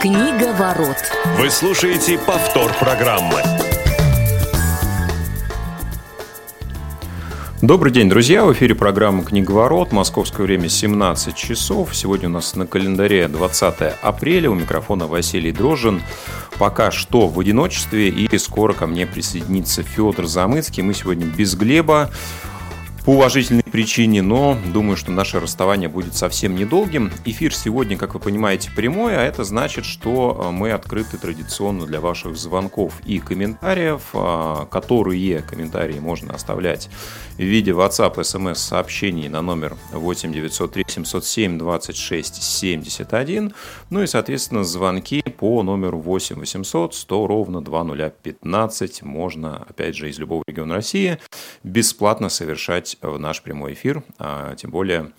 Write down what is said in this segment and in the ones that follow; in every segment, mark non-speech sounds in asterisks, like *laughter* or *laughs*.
Книга ворот. Вы слушаете повтор программы. Добрый день, друзья! В эфире программа «Книговорот». Московское время 17 часов. Сегодня у нас на календаре 20 апреля. У микрофона Василий Дрожжин. Пока что в одиночестве. И скоро ко мне присоединится Федор Замыцкий. Мы сегодня без Глеба по уважительной причине, но думаю, что наше расставание будет совсем недолгим. Эфир сегодня, как вы понимаете, прямой, а это значит, что э, мы открыты традиционно для ваших звонков и комментариев, э, которые комментарии можно оставлять в виде WhatsApp, SMS сообщений на номер 8 903 707 26 71, ну и, соответственно, звонки по номеру 8 800 100 ровно 2015 можно, опять же, из любого региона России бесплатно совершать в наш прямой эфир. А, тем более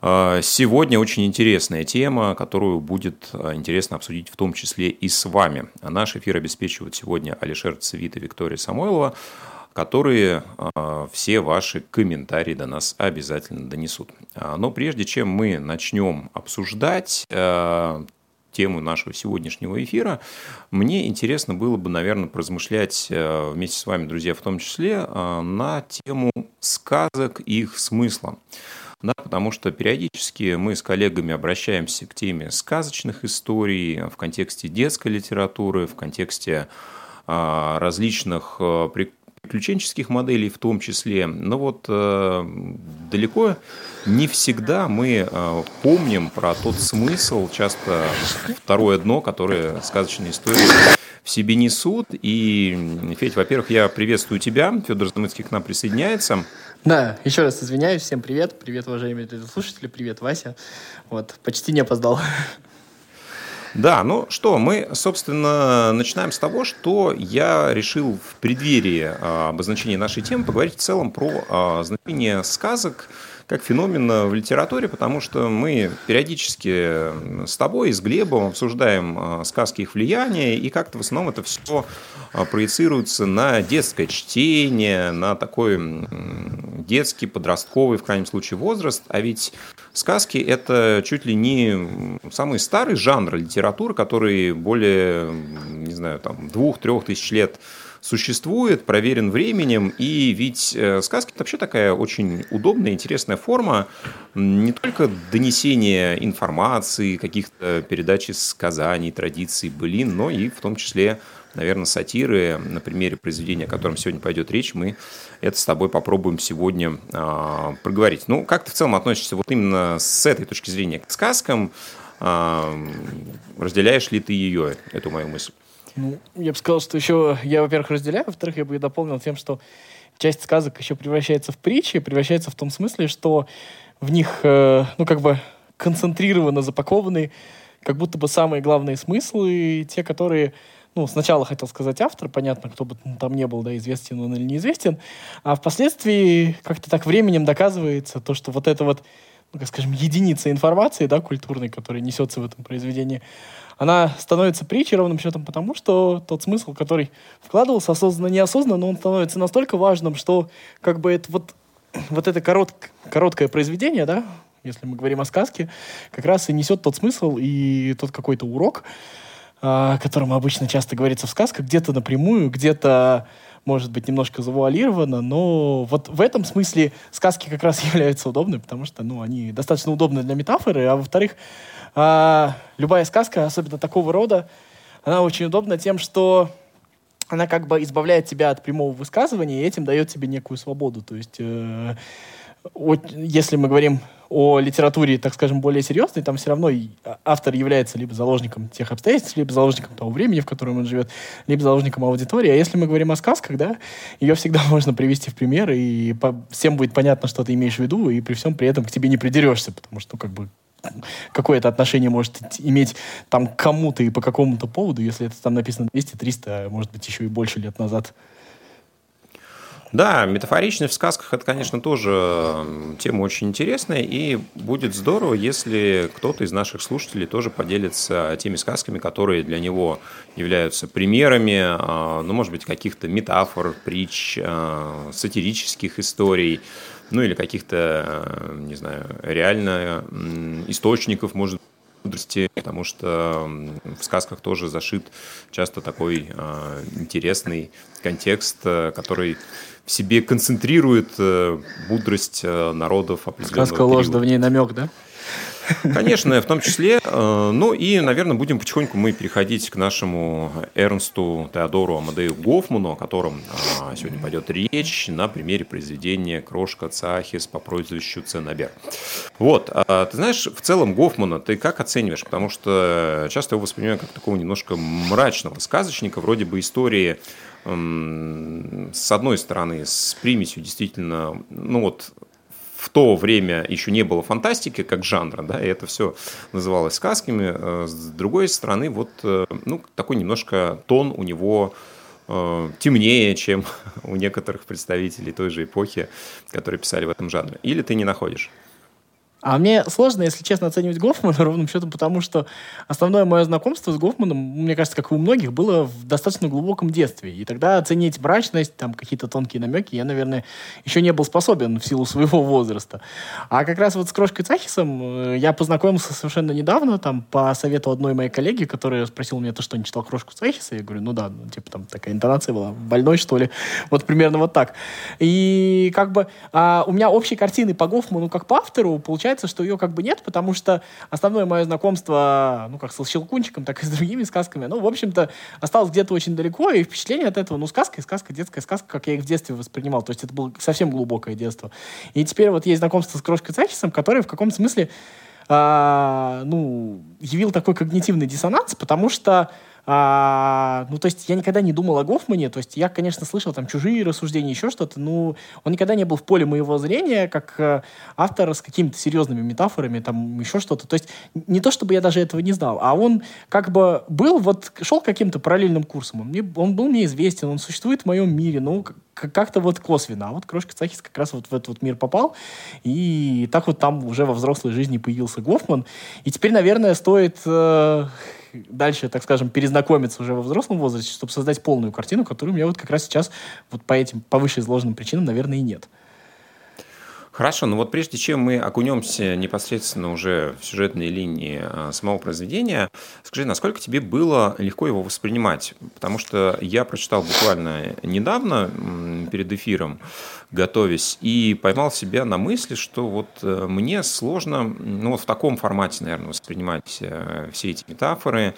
а, Сегодня очень интересная тема, которую будет а, интересно обсудить в том числе и с вами. Наш эфир обеспечивают сегодня Алишер Цвит и Виктория Самойлова, которые все ваши комментарии до нас обязательно донесут. Но прежде чем мы начнем обсуждать тему нашего сегодняшнего эфира, мне интересно было бы, наверное, поразмышлять э, вместе с вами, друзья, в том числе, э, на тему сказок и их смысла. Да, потому что периодически мы с коллегами обращаемся к теме сказочных историй в контексте детской литературы, в контексте э, различных приключенческих моделей в том числе. Но вот э, далеко не всегда мы э, помним про тот смысл, часто второе дно, которое сказочные истории в себе несут. И, Федь, во-первых, я приветствую тебя. Федор Замыцкий к нам присоединяется. Да, еще раз извиняюсь. Всем привет. Привет, уважаемые слушатели. Привет, Вася. Вот, почти не опоздал. Да, ну что, мы, собственно, начинаем с того, что я решил в преддверии а, обозначения нашей темы поговорить в целом про а, значение сказок как феномена в литературе, потому что мы периодически с тобой, с Глебом обсуждаем а, сказки их влияния, и как-то в основном это все проецируется на детское чтение, на такой детский, подростковый, в крайнем случае, возраст. А ведь сказки – это чуть ли не самый старый жанр литературы, который более, не знаю, там, двух-трех тысяч лет существует, проверен временем, и ведь э, сказки – это вообще такая очень удобная, интересная форма не только донесения информации, каких-то передач сказаний, традиций, былин, но и в том числе, наверное, сатиры. На примере произведения, о котором сегодня пойдет речь, мы это с тобой попробуем сегодня а, проговорить. Ну, как ты в целом относишься вот именно с этой точки зрения к сказкам? А, разделяешь ли ты ее, эту мою мысль? Ну, я бы сказал, что еще я, во-первых, разделяю, во-вторых, я бы дополнил тем, что часть сказок еще превращается в притчи, превращается в том смысле, что в них, э, ну, как бы концентрированно запакованы как будто бы самые главные смыслы, те, которые, ну, сначала хотел сказать автор, понятно, кто бы там не был, да, известен он или неизвестен, а впоследствии как-то так временем доказывается то, что вот это вот, ну, как скажем, единица информации, да, культурной, которая несется в этом произведении, она становится притчей ровным счетом потому, что тот смысл, который вкладывался осознанно, неосознанно, но он становится настолько важным, что как бы это вот, вот это корот, короткое произведение, да, если мы говорим о сказке, как раз и несет тот смысл и тот какой-то урок, о котором обычно часто говорится в сказках, где-то напрямую, где-то может быть немножко завуалировано, но вот в этом смысле сказки как раз *laughs* являются удобны, потому что, ну, они достаточно удобны для метафоры, а во-вторых, а, любая сказка, особенно такого рода, она очень удобна тем, что она как бы избавляет тебя от прямого высказывания и этим дает тебе некую свободу. То есть, э, если мы говорим о литературе, так скажем, более серьезной, там все равно автор является либо заложником тех обстоятельств, либо заложником того времени, в котором он живет, либо заложником аудитории. А если мы говорим о сказках, да, ее всегда *laughs* можно привести в пример, и по, всем будет понятно, что ты имеешь в виду, и при всем при этом к тебе не придерешься, потому что, как бы, какое это отношение может иметь там кому-то и по какому-то поводу, если это там написано 200, 300, может быть, еще и больше лет назад. Да, метафоричность в сказках это, конечно, тоже тема очень интересная, и будет здорово, если кто-то из наших слушателей тоже поделится теми сказками, которые для него являются примерами, а, ну, может быть, каких-то метафор, притч, а, сатирических историй, ну или каких-то, не знаю, реально источников, может мудрости, потому что в сказках тоже зашит часто такой э, интересный контекст, э, который в себе концентрирует э, мудрость э, народов определенного Сказка ложь, да в ней намек, да? Конечно, в том числе. Э, ну и, наверное, будем потихоньку мы переходить к нашему Эрнсту Теодору Амадею Гофману, о котором а, сегодня пойдет речь на примере произведения «Крошка Цахис» по прозвищу Ценобер. Вот, а ты знаешь, в целом Гофмана ты как оцениваешь? Потому что часто его воспринимаю как такого немножко мрачного сказочника, вроде бы истории с одной стороны, с примесью действительно, ну вот в то время еще не было фантастики как жанра, да, и это все называлось сказками. Э, с другой стороны, вот э, ну, такой немножко тон у него э, темнее, чем *laughs* у некоторых представителей той же эпохи, которые писали в этом жанре. Или ты не находишь? А мне сложно, если честно, оценивать Гофмана *laughs* ровным счетом, потому что основное мое знакомство с Гофманом, мне кажется, как и у многих, было в достаточно глубоком детстве. И тогда оценить брачность, там какие-то тонкие намеки, я, наверное, еще не был способен в силу своего *laughs* возраста. А как раз вот с Крошкой Цахисом э, я познакомился совершенно недавно, там, по совету одной моей коллеги, которая спросила меня, ты что, не читал Крошку Цахиса? Я говорю, ну да, ну, типа там такая интонация была, больной, что ли? *laughs* Вот примерно вот так. И как бы а, у меня общей картины по Гофману как по автору получается получается, что ее как бы нет, потому что основное мое знакомство, ну, как с Щелкунчиком, так и с другими сказками, ну, в общем-то, осталось где-то очень далеко, и впечатление от этого, ну, сказка и сказка, детская сказка, как я их в детстве воспринимал, то есть это было совсем глубокое детство. И теперь вот есть знакомство с Крошкой Цачисом, который в каком-то смысле, а, ну, явил такой когнитивный диссонанс, потому что а, ну, то есть я никогда не думал о Гофмане, то есть я, конечно, слышал там чужие рассуждения, еще что-то, но он никогда не был в поле моего зрения, как э, автор с какими-то серьезными метафорами, там еще что-то. То есть не то, чтобы я даже этого не знал, а он как бы был, вот шел каким-то параллельным курсом. Он, мне, он был мне известен, он существует в моем мире, ну, как-то вот косвенно. А вот Крошка Цахис как раз вот в этот вот мир попал, и так вот там уже во взрослой жизни появился Гофман. И теперь, наверное, стоит э, дальше, так скажем, перезнакомиться уже во взрослом возрасте, чтобы создать полную картину, которую у меня вот как раз сейчас вот по этим по изложенным причинам, наверное, и нет. Хорошо, ну вот прежде чем мы окунемся непосредственно уже в сюжетные линии а, самого произведения, скажи, насколько тебе было легко его воспринимать? Потому что я прочитал буквально недавно, перед эфиром, готовясь, и поймал себя на мысли, что вот э, мне сложно, ну вот в таком формате, наверное, воспринимать э, все эти метафоры,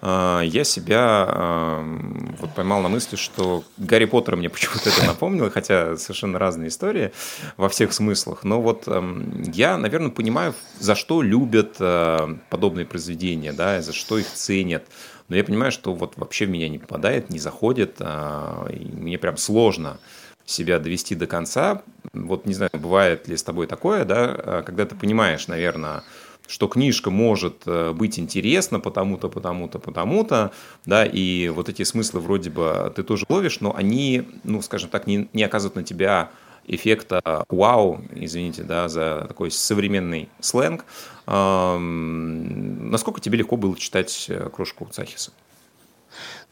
я себя вот поймал на мысли, что Гарри Поттер мне *laughs* почему-то это напомнил, хотя совершенно разные истории во всех смыслах. Но вот я, наверное, понимаю, за что любят а, подобные произведения, да, за что их ценят. Но я понимаю, что вот вообще в меня не попадает, не заходит, а, мне прям сложно себя довести до конца. Вот не знаю, бывает ли с тобой такое, да, когда ты понимаешь, наверное, что книжка может э, быть интересна потому-то, потому-то, потому-то, да, и вот эти смыслы вроде бы ты тоже ловишь, но они, ну, скажем так, не, не оказывают на тебя эффекта вау, извините, да, за такой современный сленг. Эм, насколько тебе легко было читать э, «Крошку Цахиса»?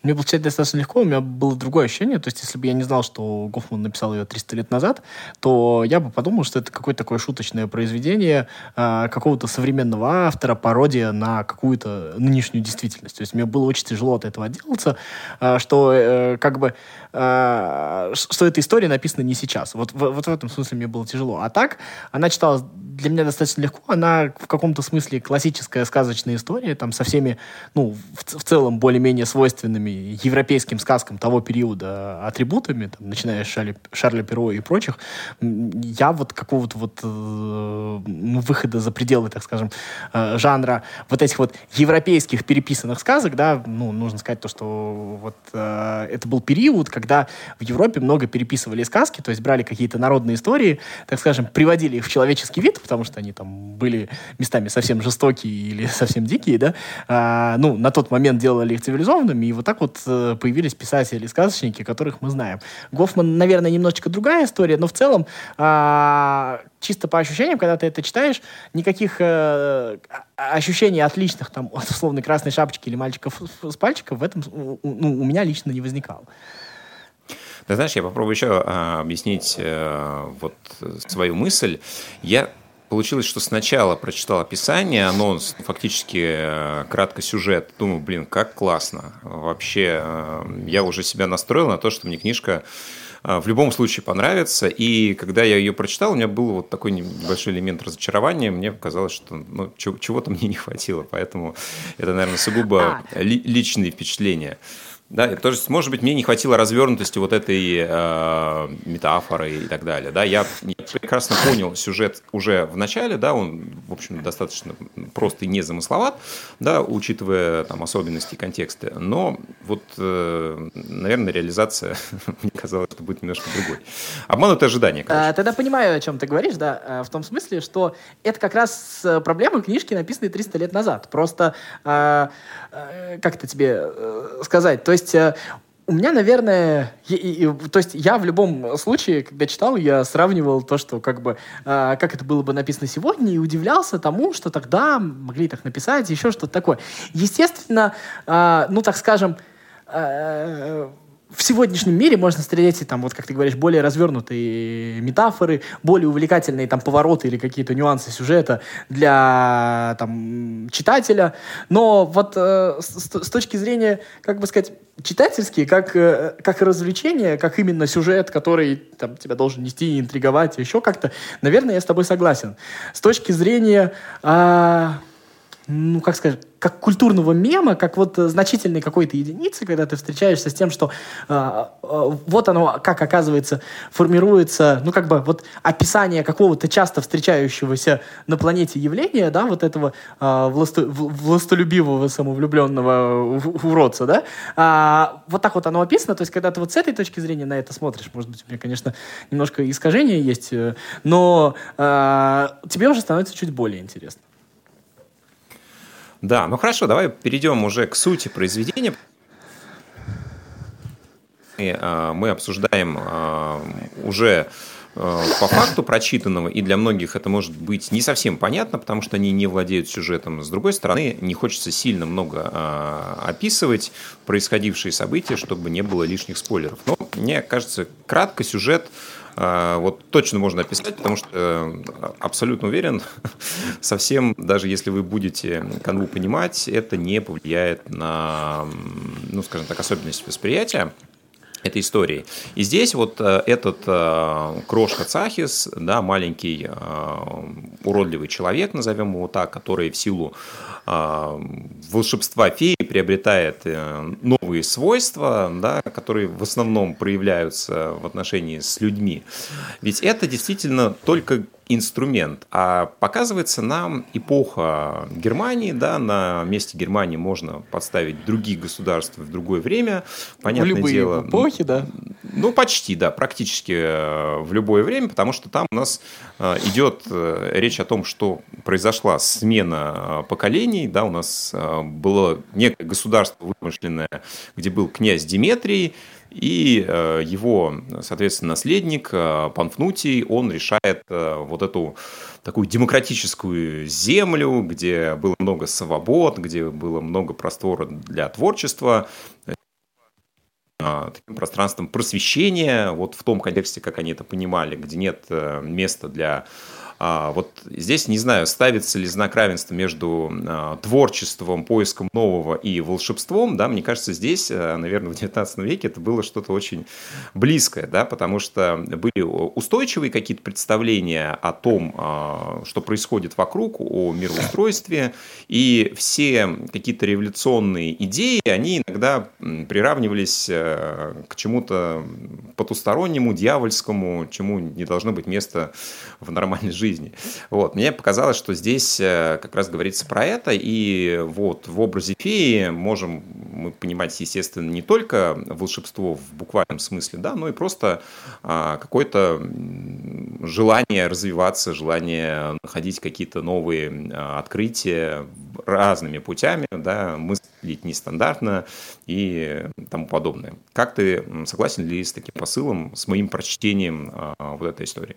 Мне было читать достаточно легко, у меня было другое ощущение. То есть, если бы я не знал, что Гофман написал ее 300 лет назад, то я бы подумал, что это какое-то такое шуточное произведение э, какого-то современного автора, пародия на какую-то нынешнюю действительность. То есть, мне было очень тяжело от этого отделаться, э, что э, как бы что эта история написана не сейчас. Вот, в, вот в этом смысле мне было тяжело. А так, она читалась для меня достаточно легко. Она в каком-то смысле классическая сказочная история, там со всеми, ну, в, в целом более-менее свойственными европейским сказкам того периода атрибутами, там, начиная с Шарля, Шарля Перо и прочих. Я вот какого-то вот э, выхода за пределы, так скажем, э, жанра вот этих вот европейских переписанных сказок, да, ну, нужно сказать то, что вот э, это был период, когда в Европе много переписывали сказки, то есть брали какие-то народные истории, так скажем, приводили их в человеческий вид, потому что они там были местами совсем жестокие или *laughs* совсем дикие, да, а, ну, на тот момент делали их цивилизованными, и вот так вот э, появились писатели-сказочники, которых мы знаем. Гофман, наверное, немножечко другая история, но в целом а, чисто по ощущениям, когда ты это читаешь, никаких э, ощущений отличных там от условной красной шапочки или мальчиков с пальчиков в этом ну, у меня лично не возникало. Ты знаешь, я попробую еще а, объяснить а, вот свою мысль. Я Получилось, что сначала прочитал описание, анонс, фактически э, кратко сюжет. Думаю, блин, как классно. Вообще, э, я уже себя настроил на то, что мне книжка э, в любом случае понравится. И когда я ее прочитал, у меня был вот такой небольшой элемент разочарования. Мне показалось, что ну, чего-то мне не хватило. Поэтому это, наверное, сугубо а. личные впечатления. Да, то есть, может быть, мне не хватило развернутости вот этой э, метафоры и так далее. Да, я, я прекрасно понял сюжет уже в начале, да, он, в общем, достаточно просто и незамысловат, да, учитывая там особенности и контексты. Но вот, э, наверное, реализация, *laughs* мне казалось, что будет немножко другой. Обманутое ожидание, конечно. А, тогда понимаю, о чем ты говоришь, да, э, в том смысле, что это как раз проблема книжки, написанной 300 лет назад. Просто, э, э, как это тебе э, сказать, то есть э, у меня, наверное, и, и, то есть я в любом случае, когда читал, я сравнивал то, что как бы, э, как это было бы написано сегодня, и удивлялся тому, что тогда могли так написать, еще что-то такое. Естественно, э, ну, так скажем, э, в сегодняшнем мире можно встретить, там, вот как ты говоришь, более развернутые метафоры, более увлекательные там повороты или какие-то нюансы сюжета для там, читателя. Но вот э, с, с точки зрения, как бы сказать, читательские, как, э, как развлечение, как именно сюжет, который там, тебя должен нести, интриговать, еще как-то, наверное, я с тобой согласен. С точки зрения... Э, ну, как сказать, как культурного мема, как вот э, значительной какой-то единицы, когда ты встречаешься с тем, что э, э, вот оно, как оказывается, формируется, ну, как бы вот описание какого-то часто встречающегося на планете явления, да, вот этого э, власто, властолюбивого, самовлюбленного уродца, да, а, вот так вот оно описано, то есть, когда ты вот с этой точки зрения на это смотришь, может быть, у меня, конечно, немножко искажение есть, э, но э, тебе уже становится чуть более интересно. Да, ну хорошо, давай перейдем уже к сути произведения. И, а, мы обсуждаем а, уже а, по факту прочитанного, и для многих это может быть не совсем понятно, потому что они не владеют сюжетом. С другой стороны, не хочется сильно много описывать происходившие события, чтобы не было лишних спойлеров. Но мне кажется, кратко сюжет вот точно можно описать, потому что э, абсолютно уверен, *laughs* совсем, даже если вы будете канву понимать, это не повлияет на, ну, скажем так, особенность восприятия этой истории. И здесь вот э, этот э, крошка Цахис, да, маленький уродливый человек, назовем его так, который в силу волшебства феи приобретает э, новые свойства, да, которые в основном проявляются в отношении с людьми. Ведь это действительно только инструмент, а показывается нам эпоха Германии, да, на месте Германии можно подставить другие государства в другое время, понятное в любые дело. эпохи, да? Ну, почти, да, практически э, в любое время, потому что там у нас э, идет речь о том, что произошла смена поколений, да, у нас было некое государство вымышленное, где был князь Диметрий, и э, его, соответственно, наследник э, Панфнутий, он решает э, вот эту такую демократическую землю, где было много свобод, где было много простора для творчества, таким пространством просвещения, вот в том контексте, как они это понимали, где нет места для а, вот здесь, не знаю, ставится ли знак равенства между а, творчеством, поиском нового и волшебством, да, мне кажется, здесь, э, наверное, в 19 веке это было что-то очень близкое, да, потому что были устойчивые какие-то представления о том, а, что происходит вокруг, о мироустройстве, и все какие-то революционные идеи, они иногда приравнивались э, к чему-то потустороннему, дьявольскому, чему не должно быть места в нормальной жизни жизни. Вот. Мне показалось, что здесь э, как раз говорится про это, и вот в образе феи можем мы понимать, естественно, не только волшебство в буквальном смысле, да, но и просто а, какое-то желание развиваться, желание находить какие-то новые а, открытия разными путями, да, мыслить нестандартно и тому подобное. Как ты согласен ли с таким посылом, с моим прочтением а, вот этой истории?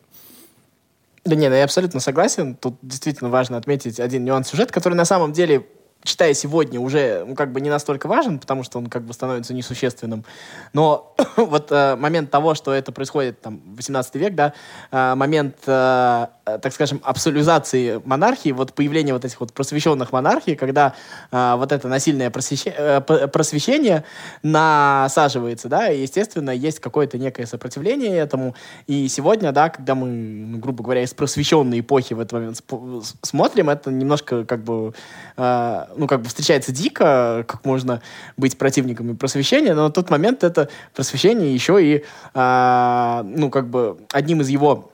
Да не, ну я абсолютно согласен. Тут действительно важно отметить один нюанс сюжета, который на самом деле читая сегодня, уже ну, как бы не настолько важен, потому что он как бы становится несущественным. Но *coughs* вот э, момент того, что это происходит там 18 век, да, э, момент э, так скажем, абсолютизации монархии, вот появление вот этих вот просвещенных монархий, когда э, вот это насильное просвещение, э, просвещение насаживается, да, и, естественно, есть какое-то некое сопротивление этому. И сегодня, да, когда мы, ну, грубо говоря, из просвещенной эпохи в этот момент смотрим, это немножко как бы, э, ну, как бы встречается дико, как можно быть противниками просвещения, но на тот момент это просвещение еще и, э, ну, как бы одним из его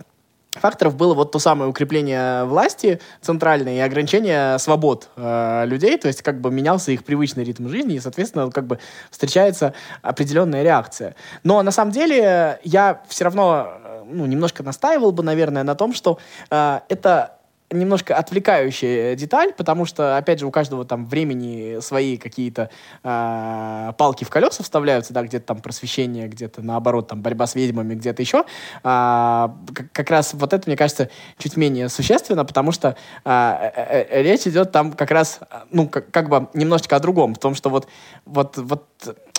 факторов было вот то самое укрепление власти центральной и ограничение свобод э, людей, то есть как бы менялся их привычный ритм жизни, и, соответственно, как бы встречается определенная реакция. Но на самом деле я все равно э, ну, немножко настаивал бы, наверное, на том, что э, это немножко отвлекающая деталь, потому что, опять же, у каждого там времени свои какие-то э, палки в колеса вставляются, да, где-то там просвещение, где-то наоборот там борьба с ведьмами, где-то еще. Э, как, как раз вот это, мне кажется, чуть менее существенно, потому что э, э, речь идет там как раз, ну, как, как бы немножечко о другом, в том, что вот, вот, вот,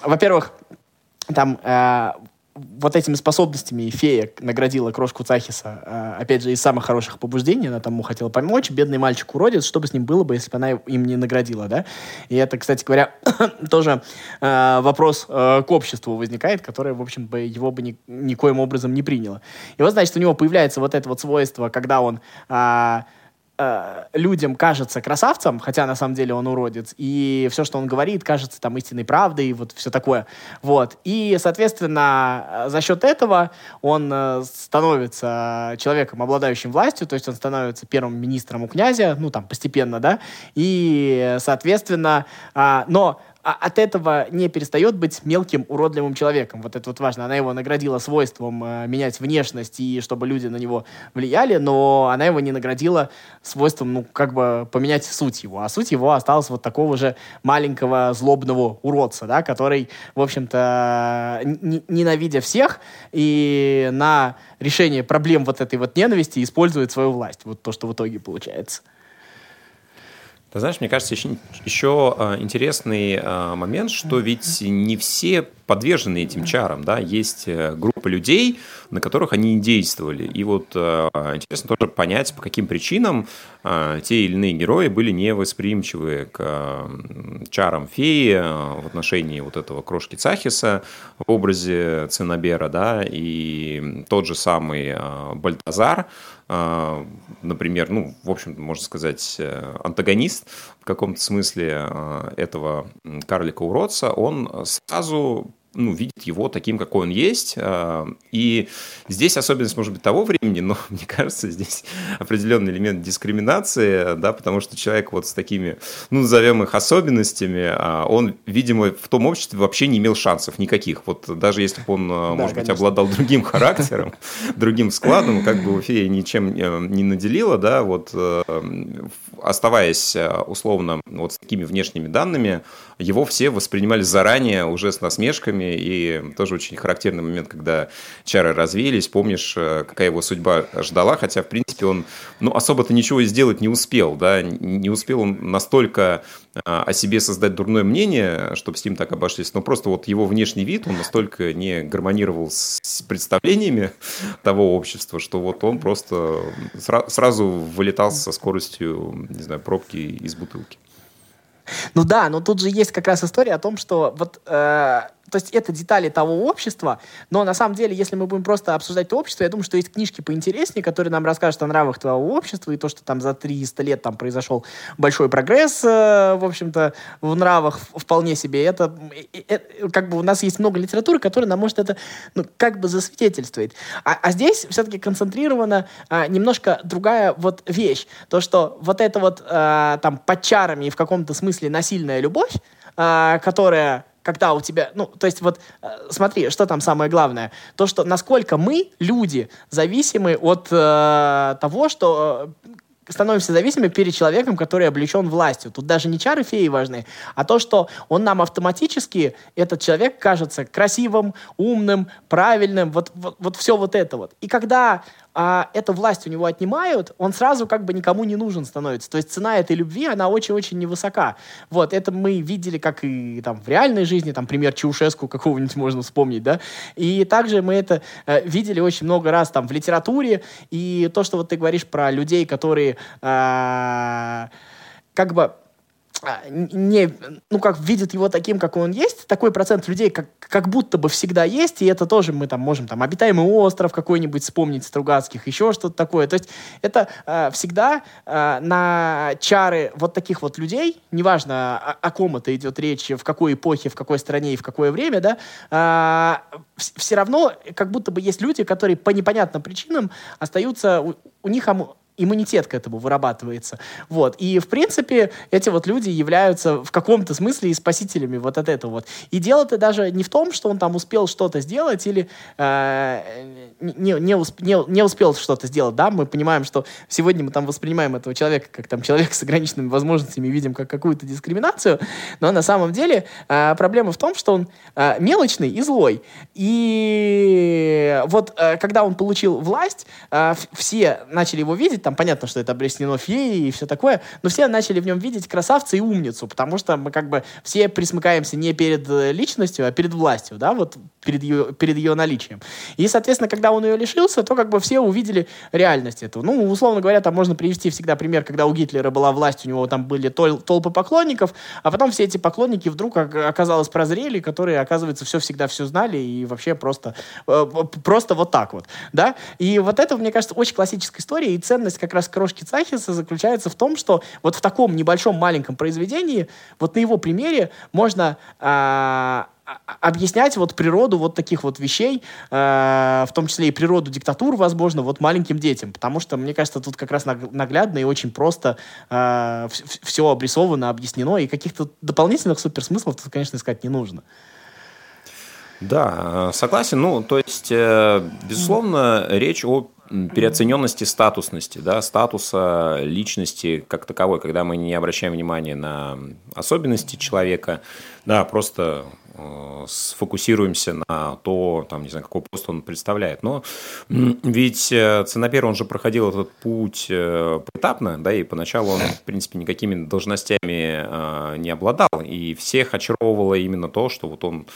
во-первых, там э, вот этими способностями фея наградила крошку Цахиса, э, опять же, из самых хороших побуждений, она тому хотела помочь, бедный мальчик уродец, что бы с ним было бы, если бы она им не наградила, да? И это, кстати говоря, *coughs* тоже э, вопрос э, к обществу возникает, которое, в общем, бы его бы ни, никоим образом не приняло. И вот, значит, у него появляется вот это вот свойство, когда он э, э, людям кажется красавцем, хотя на самом деле он уродец, и все, что он говорит, кажется там истинной правдой, и вот все такое. Вот. И, соответственно, э, за счет этого он э, становится человеком, обладающим властью, то есть он становится первым министром у князя, ну, там, постепенно, да, и, соответственно, э, но а от этого не перестает быть мелким, уродливым человеком. Вот это вот важно. Она его наградила свойством э, менять внешность и чтобы люди на него влияли, но она его не наградила свойством, ну, как бы поменять суть его. А суть его осталась вот такого же маленького злобного уродца, да, который, в общем-то, ненавидя всех и на решение проблем вот этой вот ненависти использует свою власть. Вот то, что в итоге получается. Ты знаешь, мне кажется, еще, еще а, интересный а, момент, что ведь не все подвержены этим чарам, да, есть э, группа людей, на которых они действовали. И вот э, интересно тоже понять, по каким причинам те или иные герои были невосприимчивы к чарам феи в отношении вот этого крошки Цахиса в образе Цинабера, да, и тот же самый Бальтазар, например, ну, в общем, можно сказать, антагонист в каком-то смысле этого карлика-уродца, он сразу ну, видит его таким, какой он есть. А, и здесь особенность, может быть, того времени, но *laughs* мне кажется, здесь определенный элемент дискриминации, да, потому что человек вот с такими, ну, назовем их особенностями, а, он, видимо, в том обществе вообще не имел шансов никаких. Вот даже если бы он, а, да, может конечно. быть, обладал другим характером, *laughs* другим складом, как бы фея ничем э, не наделила, да, вот э, оставаясь условно вот с такими внешними данными, его все воспринимали заранее уже с насмешками, и тоже очень характерный момент, когда чары развеялись, помнишь, э, какая его судьба ждала, хотя, в принципе, он ну, особо-то ничего сделать не успел, да, не успел он настолько э, о себе создать дурное мнение, чтобы с ним так обошлись, но просто вот его внешний вид, он настолько не гармонировал с представлениями того общества, что вот он просто сразу вылетал со скоростью, не знаю, пробки из бутылки. Ну да, но тут же есть как раз история о том, что вот э, то есть это детали того общества, но на самом деле, если мы будем просто обсуждать то общество, я думаю, что есть книжки поинтереснее, которые нам расскажут о нравах того общества и то, что там за 300 лет там произошел большой прогресс, э, в общем-то, в нравах вполне себе. Это, это как бы у нас есть много литературы, которая нам может это ну, как бы засвидетельствовать. А, а здесь все-таки концентрирована а, немножко другая вот вещь. То, что вот это вот а, там под чарами и в каком-то смысле насильная любовь, а, которая когда у тебя, ну, то есть вот э, смотри, что там самое главное, то, что насколько мы, люди, зависимы от э, того, что э, становимся зависимыми перед человеком, который облечен властью. Тут даже не чары феи важны, а то, что он нам автоматически, этот человек кажется красивым, умным, правильным, вот, вот, вот все вот это вот. И когда а, эту власть у него отнимают, он сразу как бы никому не нужен становится. То есть цена этой любви, она очень-очень невысока. Вот, это мы видели как и там в реальной жизни, там пример Чаушеску какого-нибудь можно вспомнить, да, и также мы это э, видели очень много раз там в литературе, и то, что вот ты говоришь про людей, которые э, как бы не, ну, как видят его таким, как он есть, такой процент людей как, как будто бы всегда есть, и это тоже мы там можем, там, обитаемый остров какой-нибудь вспомнить, Стругацких, еще что-то такое. То есть это э, всегда э, на чары вот таких вот людей, неважно, о, о ком это идет речь, в какой эпохе, в какой стране и в какое время, да, э, все равно как будто бы есть люди, которые по непонятным причинам остаются, у, у них иммунитет к этому вырабатывается. Вот. И, в принципе, эти вот люди являются в каком-то смысле и спасителями вот от этого вот. И дело-то даже не в том, что он там успел что-то сделать или э, не, не, усп, не, не успел что-то сделать, да, мы понимаем, что сегодня мы там воспринимаем этого человека как там человек с ограниченными возможностями, видим как какую-то дискриминацию, но на самом деле э, проблема в том, что он э, мелочный и злой. И вот э, когда он получил власть, э, все начали его видеть там понятно, что это объяснено феей и все такое, но все начали в нем видеть красавца и умницу, потому что мы как бы все присмыкаемся не перед э, личностью, а перед властью, да, вот перед ее, перед ее наличием. И, соответственно, когда он ее лишился, то как бы все увидели реальность этого. Ну, условно говоря, там можно привести всегда пример, когда у Гитлера была власть, у него там были тол толпы поклонников, а потом все эти поклонники вдруг оказалось прозрели, которые, оказывается, все всегда все знали и вообще просто, э, просто вот так вот, да. И вот это, мне кажется, очень классическая история, и ценность ценность как раз крошки Цахиса заключается в том, что вот в таком небольшом маленьком произведении, вот на его примере можно а, объяснять вот природу вот таких вот вещей, э, в том числе и природу диктатур, возможно, вот маленьким детям, потому что, мне кажется, тут как раз наглядно и очень просто э, все обрисовано, объяснено, и каких-то дополнительных суперсмыслов тут, конечно, искать не нужно. Да, согласен. Ну, то есть, э, безусловно, речь о переоцененности статусности, да, статуса личности как таковой, когда мы не обращаем внимания на особенности человека, да, просто э, сфокусируемся на то, там, не знаю, какой пост он представляет. Но ведь э, Ценопер, он же проходил этот путь э, поэтапно, да, и поначалу он, в принципе, никакими должностями э, не обладал, и всех очаровывало именно то, что вот он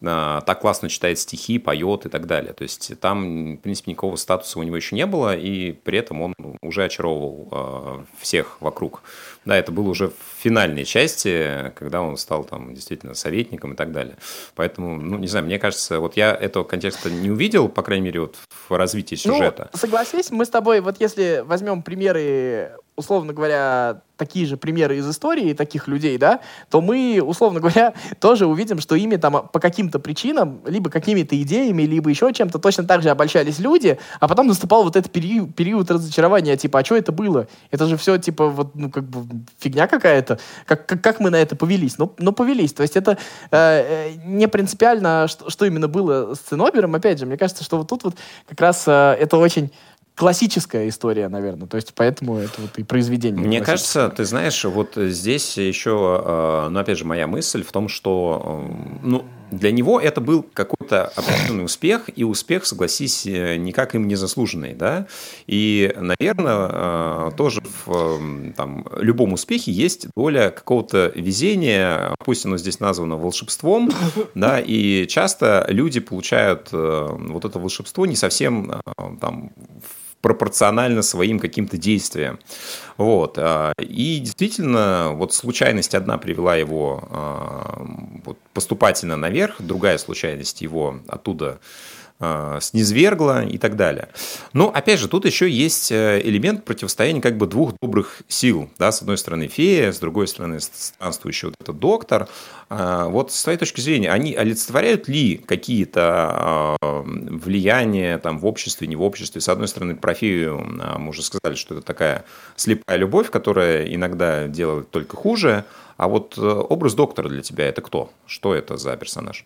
так классно читает стихи, поет и так далее. То есть там, в принципе, никакого статуса у него еще не было, и при этом он уже очаровывал э, всех вокруг. Да, это было уже в финальной части, когда он стал там действительно советником и так далее. Поэтому, ну, не знаю, мне кажется, вот я этого контекста не увидел, по крайней мере, вот в развитии ну, сюжета. Ну, согласись, мы с тобой, вот если возьмем примеры, условно говоря, такие же примеры из истории таких людей, да, то мы, условно говоря, *laughs* тоже увидим, что ими там по каким-то причинам, либо какими-то идеями, либо еще чем-то точно так же обольщались люди, а потом наступал вот этот период, период разочарования, типа, а что это было? Это же все, типа, вот, ну, как бы фигня какая-то. Как, как, как мы на это повелись? Ну, ну повелись. То есть это э, э не принципиально, что, что именно было с Ценобером. Опять же, мне кажется, что вот тут вот как раз э, это очень классическая история, наверное. То есть поэтому это вот и произведение. Мне кажется, ты знаешь, вот здесь еще, э, ну, опять же, моя мысль в том, что, э, ну, для него это был какой-то определенный успех, и успех, согласись, э, никак им не заслуженный, да. И, наверное, тоже в там, любом успехе есть доля какого-то везения, пусть оно здесь названо волшебством, да, и часто люди получают вот это волшебство не совсем там пропорционально своим каким-то действиям. Вот. А, и действительно, вот случайность одна привела его а, вот, поступательно наверх, другая случайность его оттуда э, снизвергла и так далее. Но, опять же, тут еще есть э, элемент противостояния как бы двух добрых сил. Да? С одной стороны фея, с другой стороны странствующий вот этот доктор. Э, вот с твоей точки зрения, они олицетворяют ли какие-то влияния там, в обществе, не в обществе? С одной стороны, про фею мы уже сказали, что это такая слепая любовь, которая иногда делает только хуже. А вот образ доктора для тебя это кто? Что это за персонаж?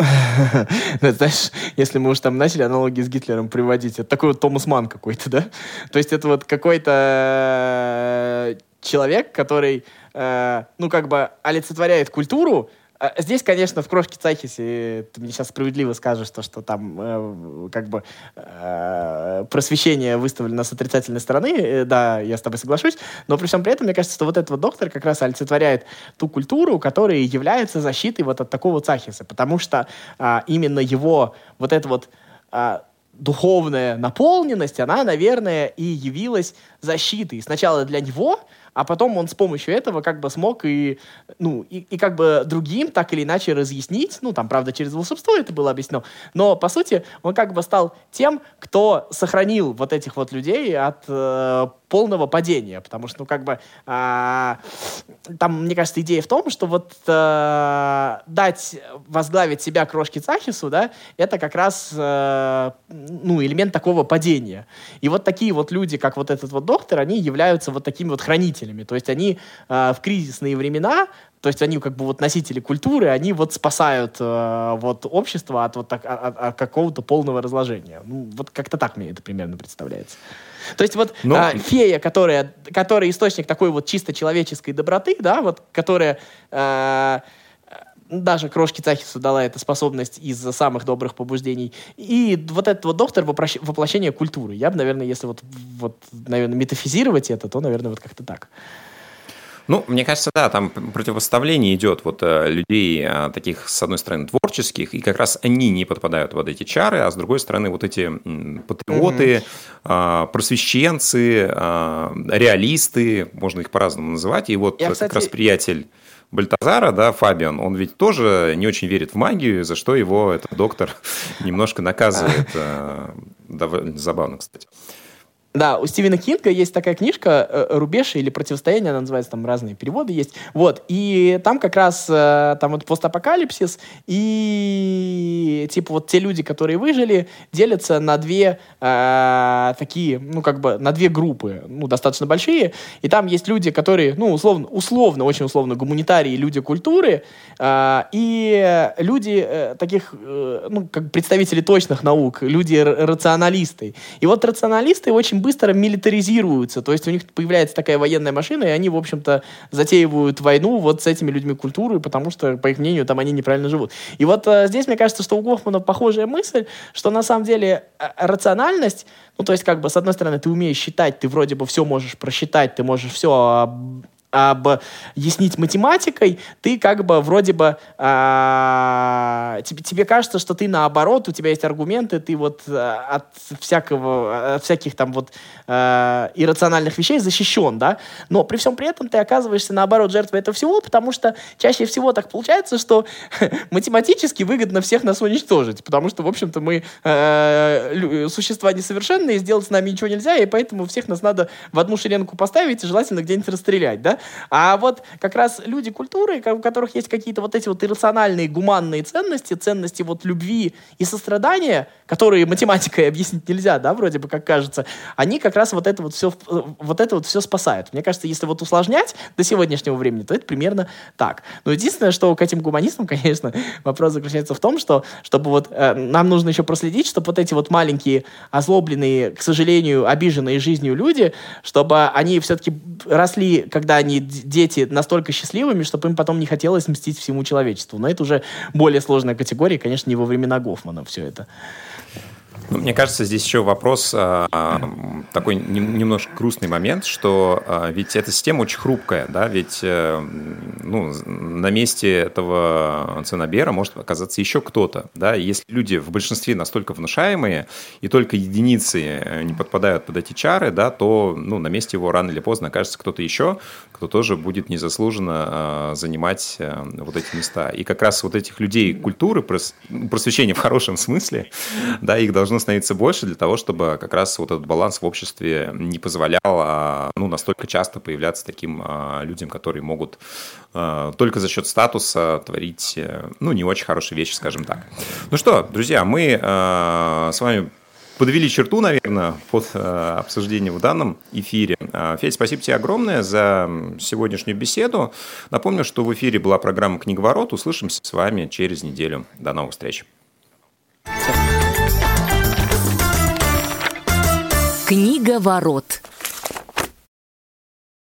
*laughs* Знаешь, если мы уж там начали аналогии с Гитлером приводить, это такой вот Томас Ман какой-то, да? То есть это вот какой-то э, человек, который, э, ну, как бы олицетворяет культуру, здесь, конечно, в крошке Цахисе ты мне сейчас справедливо скажешь, то, что там э, как бы э, просвещение выставлено с отрицательной стороны. Э, да, я с тобой соглашусь. Но при всем при этом, мне кажется, что вот этот вот доктор как раз олицетворяет ту культуру, которая является защитой вот от такого Цахиса. Потому что э, именно его вот это вот э, духовная наполненность, она, наверное, и явилась защитой. Сначала для него, а потом он с помощью этого как бы смог и, ну, и, и как бы другим так или иначе разъяснить, ну, там, правда, через волшебство это было объяснено, но, по сути, он как бы стал тем, кто сохранил вот этих вот людей от э, полного падения, потому что, ну, как бы, э, там, мне кажется, идея в том, что вот э, дать возглавить себя крошки Цахису, да, это как раз, э, ну, элемент такого падения. И вот такие вот люди, как вот этот вот доктор, они являются вот такими вот хранителями, то есть они э, в кризисные времена то есть они как бы вот носители культуры, они вот спасают э, вот общество от вот так, от, от какого-то полного разложения. Ну, вот как-то так мне это примерно представляется. То есть вот Но... а, фея, которая, которая источник такой вот чисто человеческой доброты, да, вот, которая э, даже крошки Цахису дала эта способность из-за самых добрых побуждений. И вот этот вот доктор воплощение культуры. Я бы, наверное, если вот, вот наверное, метафизировать это, то, наверное, вот как-то так. Ну, мне кажется, да, там противопоставление идет вот э, людей э, таких, с одной стороны, творческих, и как раз они не подпадают под эти чары, а с другой стороны, вот эти патриоты, mm-hmm. просвещенцы, реалисты, можно их по-разному называть, и вот Я, как кстати... раз приятель Бальтазара, да, Фабиан, он ведь тоже не очень верит в магию, за что его этот доктор *laughs* немножко наказывает. Э, довольно забавно, кстати. Да, у Стивена Кинга есть такая книжка э, «Рубеж» или «Противостояние», она называется, там разные переводы есть. Вот, и там как раз э, там вот постапокалипсис, и типа вот те люди, которые выжили, делятся на две э, такие, ну как бы на две группы, ну достаточно большие, и там есть люди, которые, ну условно, условно, очень условно, гуманитарии, люди культуры, э, и люди э, таких, э, ну как представители точных наук, люди рационалисты. И вот рационалисты очень быстро милитаризируются, то есть у них появляется такая военная машина, и они, в общем-то, затеивают войну вот с этими людьми культуры, потому что, по их мнению, там они неправильно живут. И вот э, здесь, мне кажется, что у Гофмана похожая мысль, что на самом деле э, рациональность, ну, то есть, как бы, с одной стороны, ты умеешь считать, ты вроде бы все можешь просчитать, ты можешь все объяснить математикой, ты как бы вроде бы а, тебе, тебе кажется, что ты наоборот, у тебя есть аргументы, ты вот а, от всякого, от всяких там вот а, иррациональных вещей защищен, да, но при всем при этом ты оказываешься наоборот жертвой этого всего, потому что чаще всего так получается, что *laughs* математически выгодно всех нас уничтожить, потому что, в общем-то, мы э, существа несовершенные, сделать с нами ничего нельзя, и поэтому всех нас надо в одну шеренку поставить и желательно где-нибудь расстрелять, да, а вот как раз люди культуры, у которых есть какие-то вот эти вот иррациональные, гуманные ценности, ценности вот любви и сострадания, которые математикой объяснить нельзя, да, вроде бы как кажется, они как раз вот это вот все, вот это вот все спасают. Мне кажется, если вот усложнять до сегодняшнего времени, то это примерно так. Но единственное, что к этим гуманистам, *laughs* конечно, вопрос заключается в том, что чтобы вот э, нам нужно еще проследить, чтобы вот эти вот маленькие озлобленные, к сожалению, обиженные жизнью люди, чтобы они все-таки росли, когда они они, дети, настолько счастливыми, чтобы им потом не хотелось мстить всему человечеству. Но это уже более сложная категория, конечно, не во времена Гофмана все это. Ну, мне кажется, здесь еще вопрос, а, а, такой не, немножко грустный момент, что а, ведь эта система очень хрупкая, да, ведь а, ну, на месте этого ценобера может оказаться еще кто-то, да, если люди в большинстве настолько внушаемые, и только единицы э, не подпадают под эти чары, да, то ну, на месте его рано или поздно окажется кто-то еще, кто тоже будет незаслуженно занимать а, вот эти места. И как раз вот этих людей культуры, прос, просвещения в хорошем смысле, да, их должно становиться больше для того, чтобы как раз вот этот баланс в обществе не позволял а, ну, настолько часто появляться таким а, людям, которые могут а, только за счет статуса творить, э, ну, не очень хорошие вещи, скажем так. Ну что, друзья, мы с вами подвели черту, наверное, под обсуждение в данном эфире. Федь, спасибо тебе огромное за сегодняшнюю беседу. Напомню, что в эфире была программа «Книговорот». Услышимся с вами через неделю. До новых встреч. Книга ворот.